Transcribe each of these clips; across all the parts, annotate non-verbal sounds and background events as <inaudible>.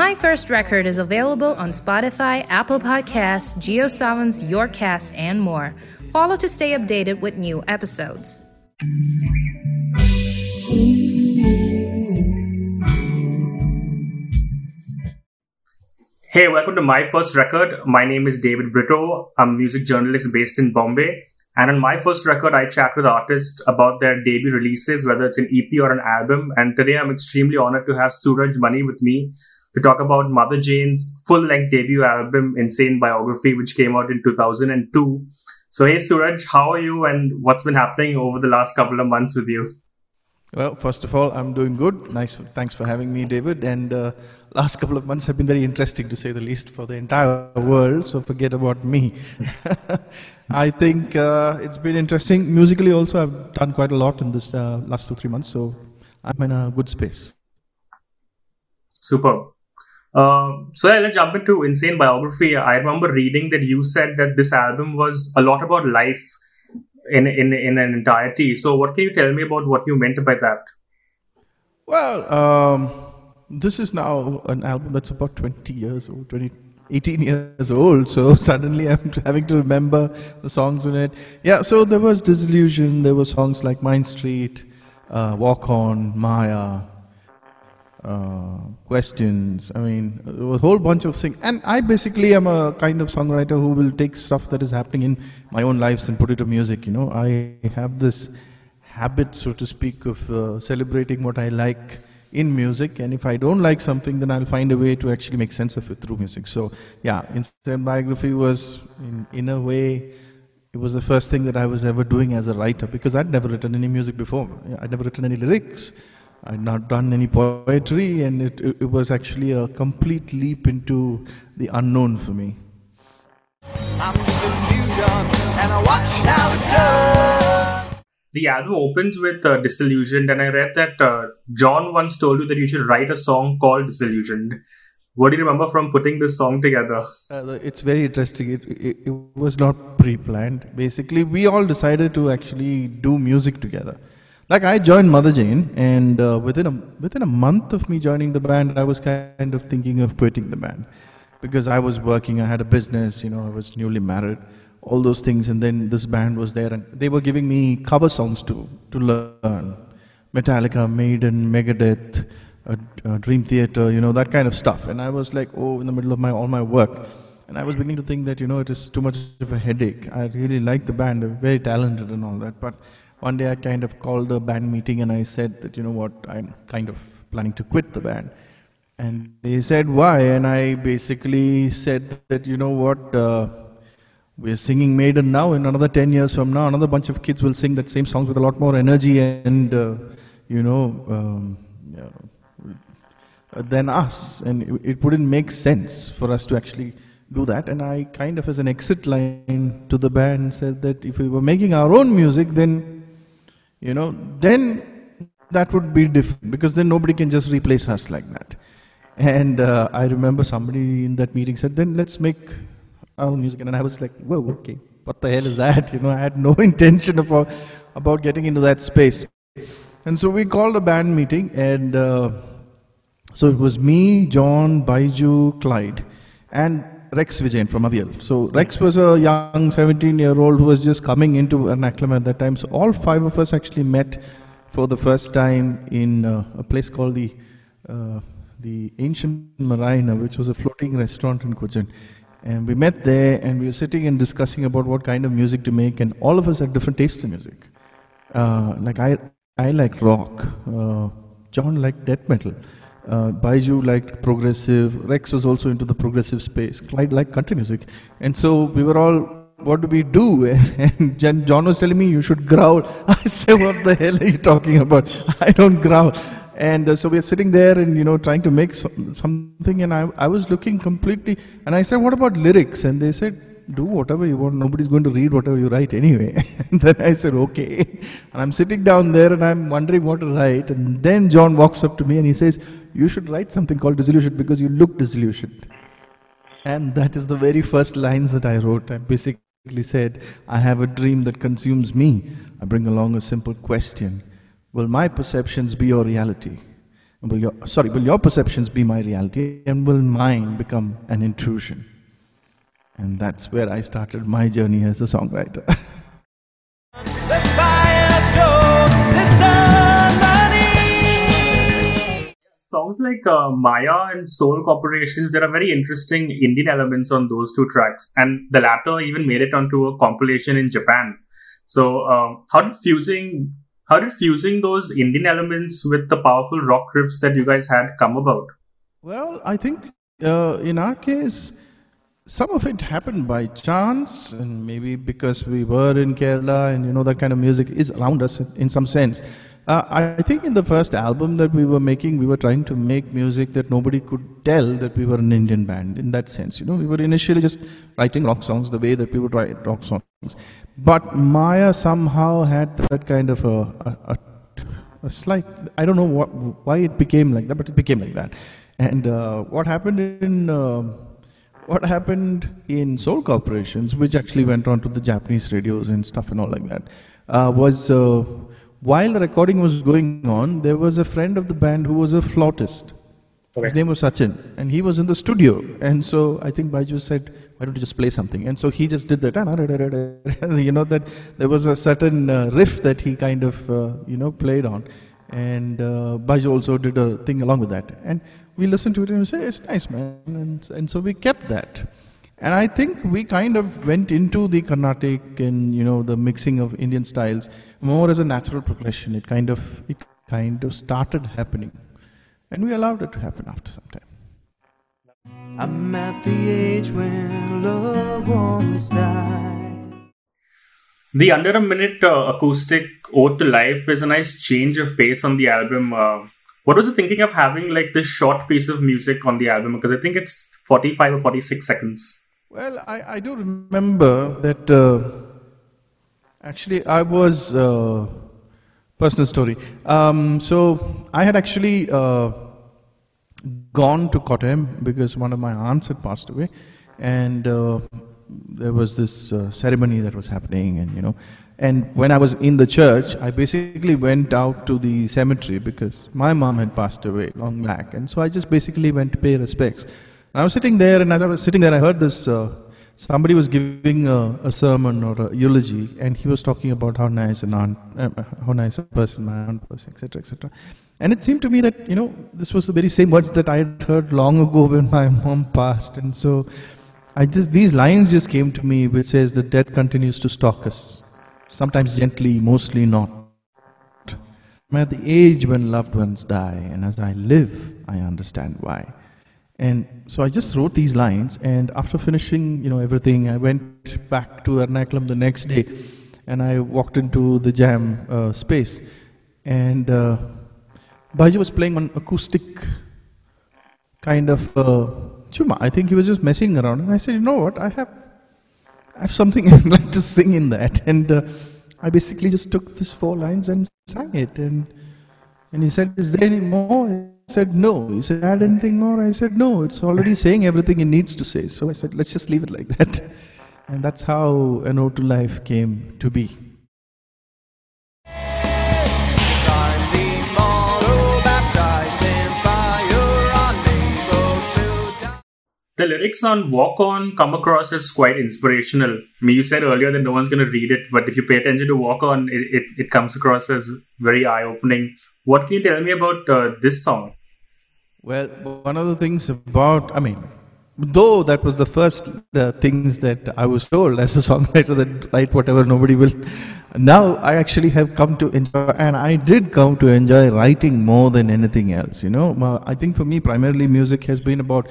My First Record is available on Spotify, Apple Podcasts, JioSaavn, Yourcast, and more. Follow to stay updated with new episodes. Hey, welcome to My First Record. My name is David Brito. I'm a music journalist based in Bombay. And on My First Record, I chat with artists about their debut releases, whether it's an EP or an album. And today I'm extremely honored to have Suraj Mani with me to talk about Mother Jane's full length debut album, Insane Biography, which came out in 2002. So, hey, Suraj, how are you and what's been happening over the last couple of months with you? Well, first of all, I'm doing good. Nice. Thanks for having me, David. And uh, last couple of months have been very interesting, to say the least, for the entire world. So forget about me. <laughs> I think uh, it's been interesting. Musically, also, I've done quite a lot in this uh, last two, three months. So I'm in a good space. Super. Uh, so yeah, let's jump into insane biography. I remember reading that you said that this album was a lot about life in in in an entirety. So, what can you tell me about what you meant by that? Well, um, this is now an album that's about 20 years old, 20, 18 years old. So <laughs> suddenly I'm having to remember the songs in it. Yeah, so there was Disillusion, there were songs like Mind Street, uh, Walk On, Maya, uh, questions. I mean, a whole bunch of things. And I basically am a kind of songwriter who will take stuff that is happening in my own lives and put it to music. You know, I have this habit, so to speak, of uh, celebrating what I like in music. And if I don't like something, then I'll find a way to actually make sense of it through music. So, yeah, insane biography was, in, in a way, it was the first thing that I was ever doing as a writer because I'd never written any music before. I'd never written any lyrics. I'd not done any poetry, and it, it, it was actually a complete leap into the unknown for me. The album opens with uh, Disillusioned, and I read that uh, John once told you that you should write a song called Disillusioned. What do you remember from putting this song together? Uh, it's very interesting. It, it, it was not pre planned. Basically, we all decided to actually do music together. Like I joined Mother Jane, and uh, within a within a month of me joining the band, I was kind of thinking of quitting the band because I was working. I had a business. You know, I was newly married. All those things, and then this band was there, and they were giving me cover songs to to learn. Metallica, Maiden, Megadeth, uh, uh, Dream Theater, you know that kind of stuff. And I was like, oh, in the middle of my all my work, and I was beginning to think that you know it is too much of a headache. I really like the band, they're very talented and all that, but one day I kind of called a band meeting and I said that, you know what, I'm kind of planning to quit the band. And they said, why? And I basically said that, you know what, uh, we're singing Maiden now. In another 10 years from now, another bunch of kids will sing that same songs with a lot more energy and, uh, you know, um, than us. And it, it wouldn't make sense for us to actually do that. And I kind of, as an exit line to the band, said that if we were making our own music, then you know, then that would be different because then nobody can just replace us like that. And uh, I remember somebody in that meeting said, then let's make our music. And I was like, whoa, okay, what the hell is that? <laughs> You know, I had no <laughs> intention about, about getting into that space. And so we called a band meeting, and uh, so it was me, John, Baiju, Clyde, and Rex Vijayan from Avial. So Rex was a young 17-year-old who was just coming into Ernakulam at that time. So all five of us actually met for the first time in uh, a place called the uh, the Ancient Mariner, which was a floating restaurant in Cochin. And we met there, and we were sitting and discussing about what kind of music to make. And all of us had different tastes in music. Uh, like I, I like rock. Uh, John liked death metal. Uh, Baiju liked progressive. Rex was also into the progressive space. Clyde liked country music. And so we were all, what do we do? <laughs> And John was telling me, you should growl. <laughs> I said, what the hell are you talking about? <laughs> I don't growl. And uh, so we are sitting there and, you know, trying to make something. And I, I was looking completely, and I said, what about lyrics? And they said, do whatever you want. Nobody's going to read whatever you write anyway. and then I said, okay. And I'm sitting down there and I'm wondering what to write. And then John walks up to me and he says, you should write something called disillusioned because you look disillusioned. And that is the very first lines that I wrote. I basically said, I have a dream that consumes me. I bring along a simple question Will my perceptions be your reality? Will your, sorry, will your perceptions be my reality and will mine become an intrusion? And that's where I started my journey as a songwriter. <laughs> Songs like uh, Maya and Soul Corporations, there are very interesting Indian elements on those two tracks, and the latter even made it onto a compilation in Japan. So, uh, how did fusing how did fusing those Indian elements with the powerful rock riffs that you guys had come about? Well, I think uh, in our case, some of it happened by chance, and maybe because we were in Kerala and you know that kind of music is around us in some sense. Uh, I think in the first album that we were making, we were trying to make music that nobody could tell that we were an Indian band in that sense. You know, we were initially just writing rock songs the way that people write rock songs. But Maya somehow had that kind of a, a, a, a slight, I don't know what, why it became like that, but it became like that. And uh, what happened in. Uh, what happened in Soul Corporations, which actually went on to the Japanese radios and stuff and all like that, uh, was uh, while the recording was going on, there was a friend of the band who was a flautist. Okay. His name was Sachin, and he was in the studio. And so I think Baiju said, "Why don't you just play something?" And so he just did that. <laughs> you know that there was a certain uh, riff that he kind of uh, you know played on, and uh, Baiju also did a thing along with that. And we listened to it and we said, "It's nice, man." And and so we kept that. And I think we kind of went into the Carnatic and you know the mixing of Indian styles more as a natural progression. It kind of it kind of started happening. And we allowed it to happen after some time. I'm at the age when loved ones die. The under a minute uh, acoustic ode to life is a nice change of pace on the album. Uh, what was the thinking of having like this short piece of music on the album? Because I think it's 45 or 46 seconds. Well, I, I do remember that uh, actually I was. Uh, personal story. Um, so I had actually uh, gone to Kottayam because one of my aunts had passed away, and uh, there was this uh, ceremony that was happening, and you know, and when I was in the church, I basically went out to the cemetery because my mom had passed away long back, and so I just basically went to pay respects. I was sitting there, and as I was sitting there, I heard this uh, somebody was giving a, a, sermon or a eulogy, and he was talking about how nice an aunt, uh, how nice a person my aunt was, etc., etc. And it seemed to me that you know this was the very same words that I had heard long ago when my <laughs> mom passed, and so I just these lines just came to me, which says that death continues to stalk us, sometimes gently, mostly not. I'm at the age when loved ones die, and as I live, I understand why. And so I just wrote these lines, and after finishing, you know, everything, I went back to Ernakulam the next day, and I walked into the jam uh, space, and uh, was playing on acoustic kind of uh, chuma. I think he was just messing around, and I said, you know what, I have, I have something <laughs> I'd like to sing in that, and uh, I basically just took these four lines and sang it, and and he said, is there any more? I said, No. He said, Add anything more? I said, No. It's already saying everything it needs to say. So I said, Let's just leave it like that. And that's how an ode to life came to be. The lyrics on Walk On come across as quite inspirational. I mean, you said earlier that no one's going to read it, but if you pay attention to Walk On, it, it, it comes across as very eye opening. What can you tell me about uh, this song? Well, one of the things about, I mean, though that was the first the things that I was told as a songwriter that write whatever nobody will. Now I actually have come to enjoy, and I did come to enjoy writing more than anything else. You know, I think for me primarily music has been about,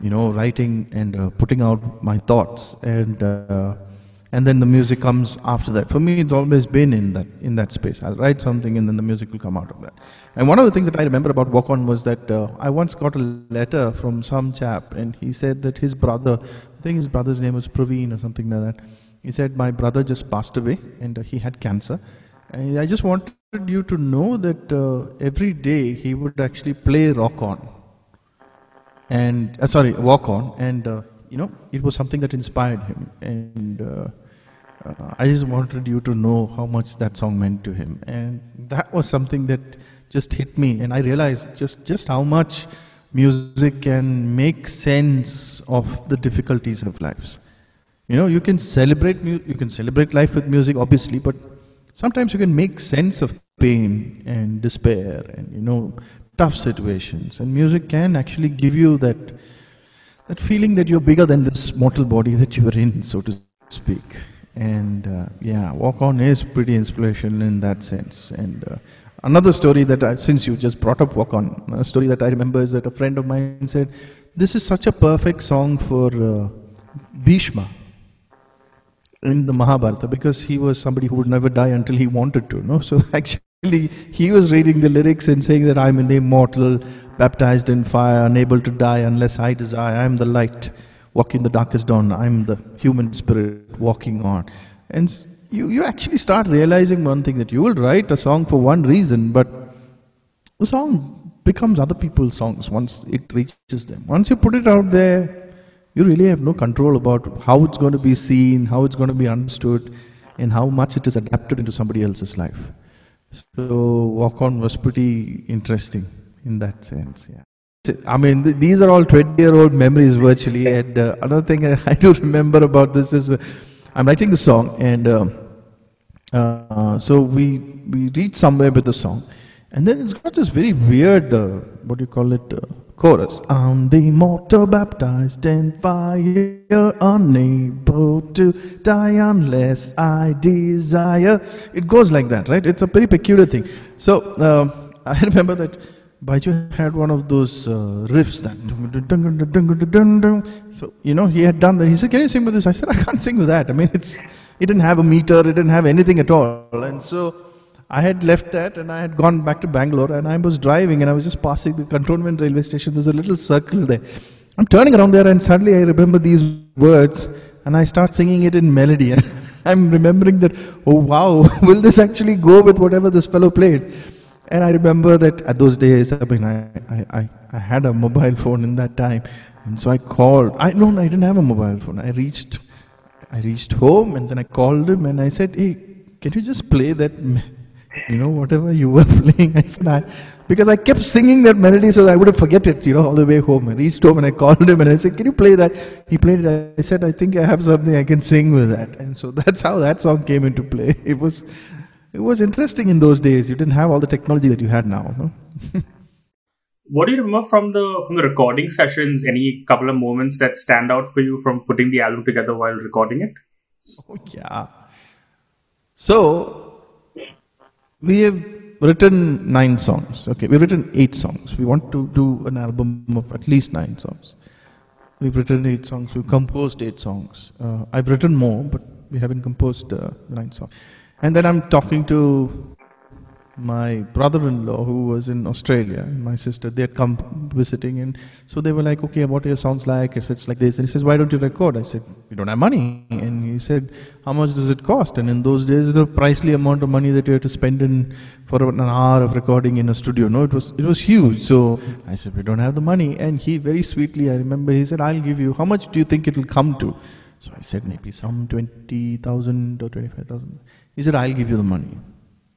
you know, writing and uh, putting out my thoughts and. Uh, and then the music comes after that. For me, it's always been in that in that space. I'll write something, and then the music will come out of that. And one of the things that I remember about Walk On was that uh, I once got a letter from some chap, and he said that his brother, I think his brother's name was Praveen or something like that. He said my brother just passed away, and uh, he had cancer. And I just wanted you to know that uh, every day he would actually play Rock On, and uh, sorry, Walk On, and uh, you know, it was something that inspired him. And uh, uh, I just wanted you to know how much that song meant to him. And that was something that just hit me, and I realized just just how much music can make sense of the difficulties of lives. You know, you can celebrate mu- you can celebrate life with music, obviously, but sometimes you can make sense of pain and despair and you know tough situations, and music can actually give you that that feeling that you're bigger than this mortal body that you are in, so to speak. And uh, yeah, Walk On is pretty inspirational in that sense. And uh, another story that I, since you just brought up Walk On, a story that I remember is that a friend of mine said, "This is such a perfect song for uh, Bhishma." In the Mahabharata, because he was somebody who would never die until he wanted to, no? <laughs> So actually, he was reading the lyrics and saying that I'm an immortal, baptized in fire, unable to die unless I desire. I'm the light, walking the darkest dawn. I'm the human spirit walking on. And you, you actually start realizing one thing that you will write a song for one reason, but the song becomes other people's songs once it reaches them. Once you put it out there, you really have no control about how it's going to be seen, how it's going to be understood, and how much it is adapted into somebody else's life. So, Walk On was pretty interesting in that sense. Yeah. I mean, th- these are all 20 year old memories virtually. And uh, another thing <laughs> I do remember about this is uh, I'm writing the song, and uh, uh, so we, we reach somewhere with the song. And then it's got this very weird, uh, what do you call it, uh, chorus. I'm the mortal baptized in fire, unable to die unless I desire. It goes like that, right? It's a very peculiar thing. So um, <laughs> I remember that Baiju had one of those uh, riffs that. So, you know, he had done that. He said, Can you sing with this? I said, I can't sing with that. I mean, it's, it didn't have a meter, it didn't have anything at all. And so I had left that and I had gone back to Bangalore and I was driving and I was just passing the cantonment railway station. There's a little circle there. I'm turning around there and suddenly I remember these words and I start singing it in melody. <laughs> And I'm remembering that, oh wow, <laughs> will this actually go with whatever this fellow played? And I remember that at those days, I mean, I, I, I, had a mobile phone in that time. And so I called. I no, I didn't have a mobile phone. I reached, I reached home and then I called him and I said, "Hey, can you just play that, you know, whatever you were <laughs> playing?" I said, I, because I kept singing that melody, so I would have forget it, you know, all the way home. I reached home and I called him and I said, "Can you play that?" He played it. I said, "I think I have something I can sing with that." And so <laughs> that's how that song came into play. <laughs> It was, it was interesting in those days. You didn't have all the technology that you had now. No? what do you remember from the from the recording sessions? Any couple of moments that stand out for you from putting the album together while recording it? Oh yeah. So we have written nine songs. Okay, we've written eight songs. We want to do an album of at least nine songs. We've written eight songs. We've composed eight songs. Uh, I've written more, but we haven't composed uh, nine songs. And then I'm talking to my brother-in-law who was in Australia my sister they had come visiting and so they were like okay what your sounds like? I said it's like this. And he says why don't you record? I said we don't have money. And he said how much does it cost? And in those days it was a pricely amount of money that you had to spend in for an hour of recording in a studio no it was it was huge. So I said we don't have the money. And he very sweetly I remember he said I'll give you how much do you think it will come to? So I said maybe some 20,000 or 25,000 he said I'll give you the money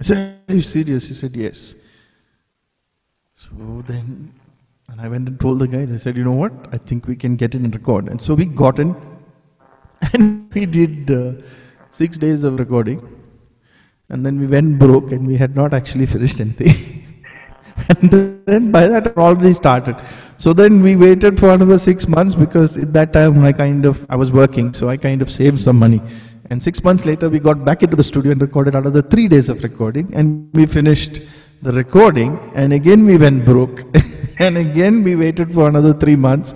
I said, Are you serious? He said, Yes. So then, and I went and told the guys, I said, You know what? I think we can get in and record. And so we got in <laughs> and we did uh, six days of recording. And then we went broke and we had not actually finished anything. <laughs> and then by that, it already started. So then we waited for another six months because at that time I kind of, I was working, so I kind of saved some money. And six months later, we got back into the studio and recorded another three days of recording. And we finished the recording. And again, we went broke. <laughs> and again, we waited for another three months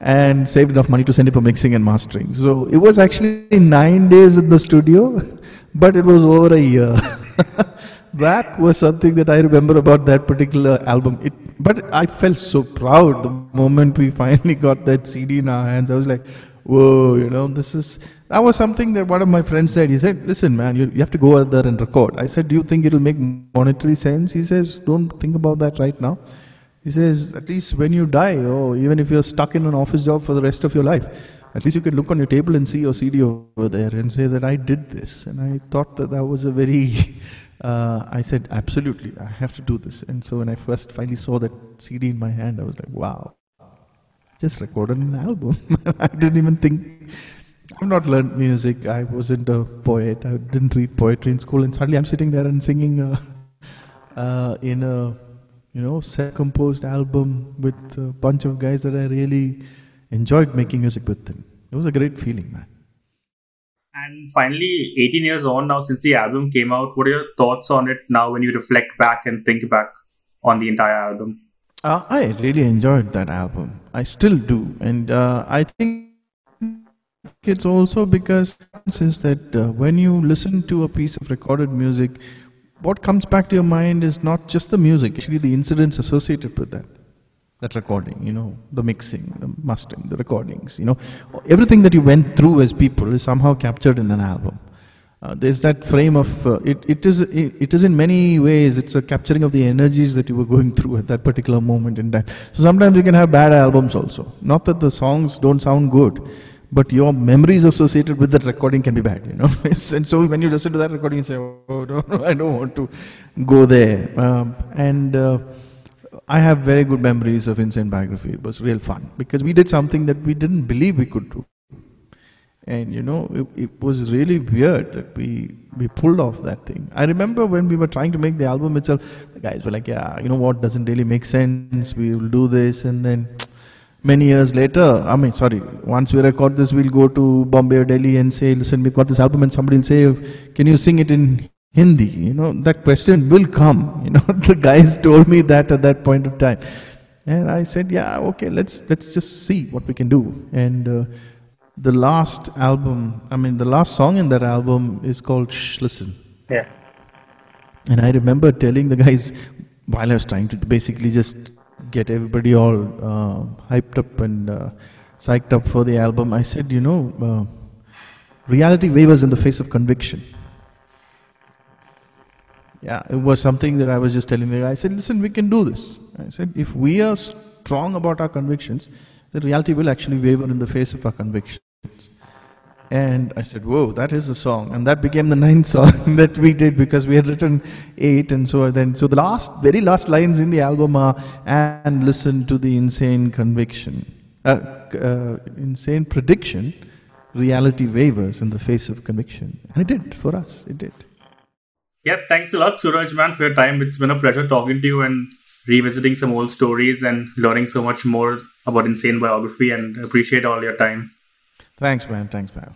and saved enough money to send it for mixing and mastering. So it was actually nine days in the studio, <laughs> but it was over a year. <laughs> that was something that I remember about that particular album. It, but I felt so proud the moment we finally got that CD in our hands. I was like, whoa, you know, this is, that was something that one of my friends said. He said, listen, man, you, you have to go out there and record. I said, do you think it'll make monetary sense? He says, don't think about that right now. He says, at least when you die, or even if you're stuck in an office job for the rest of your life, at least you can look on your table and see your CD over there and say that I did this. And I thought that that was a very <laughs> uh, I said, absolutely, I have to do this. And so when I first finally saw that CD in my hand, I was like, wow, just recorded an album. <laughs> I didn't even think. I've not learned music. I wasn't a poet. I didn't read poetry in school. And suddenly I'm sitting there and singing uh, uh, in a, you know, self-composed album with a bunch of guys that I really enjoyed making music with them. It was a great feeling, man. And finally, 18 years on now since the album came out, what are your thoughts on it now when you reflect back and think back on the entire album? Uh, I really enjoyed that album. I still do. And uh, I think it's also because is that uh, when you listen to a piece of recorded music, what comes back to your mind is not just the music, actually the incidents associated with that that recording, you know, the mixing, the mastering, the recordings, you know, everything that you went through as people is somehow captured in an album. Uh, there's that frame of uh, it. It is it, it is in many ways it's a capturing of the energies that you were going <laughs> through at that particular moment in time. So sometimes you can have bad albums also. Not that the songs don't sound good, but your memories associated with that recording can be bad. You know, <laughs> and so when you listen to that recording, you say, "Oh no, <laughs> no I don't want to go there." Um, and uh, I have very good memories of Insane Biography. It was real fun because we did something that we didn't believe we could do. And you know, it, it, was really weird that we we pulled off that thing. I remember when we were trying to make the album itself, the guys were like, "Yeah, you know what? Doesn't really make sense. We will do this." And then many years later, I mean, sorry, once we record this, we'll go to Bombay or Delhi and say, "Listen, we've got this album," and somebody will say, "Can you sing it in Hindi, you know, that question will come. <laughs> You know, the guys told me that at that point of time. And I said, yeah, okay, let's, let's just see what we can do. And uh, the last album, I mean, the last song in that album is called Shh Listen. Yeah. And I remember telling the guys, while I was trying to basically just get everybody all uh, hyped up and uh, psyched up for the album, I said, you know, uh, reality wavers in the face of conviction. Yeah, it was something that I was just telling the guy. I said, listen, we can do this. I said, if we are strong about our convictions, the reality will actually waver in the face of our convictions. And I said, whoa, that is a song. And that became the ninth <laughs> song that we did because we had written eight. And so then, so the last, very last lines in the album are, and listen to the insane conviction, uh, uh, insane prediction, reality wavers in the face of conviction. And it did for us, it did. Yeah, thanks a lot, Suraj, man, for your time. It's been a pleasure talking to you and revisiting some old stories and learning so much more about insane biography and appreciate all your time. Thanks, man. Thanks, man.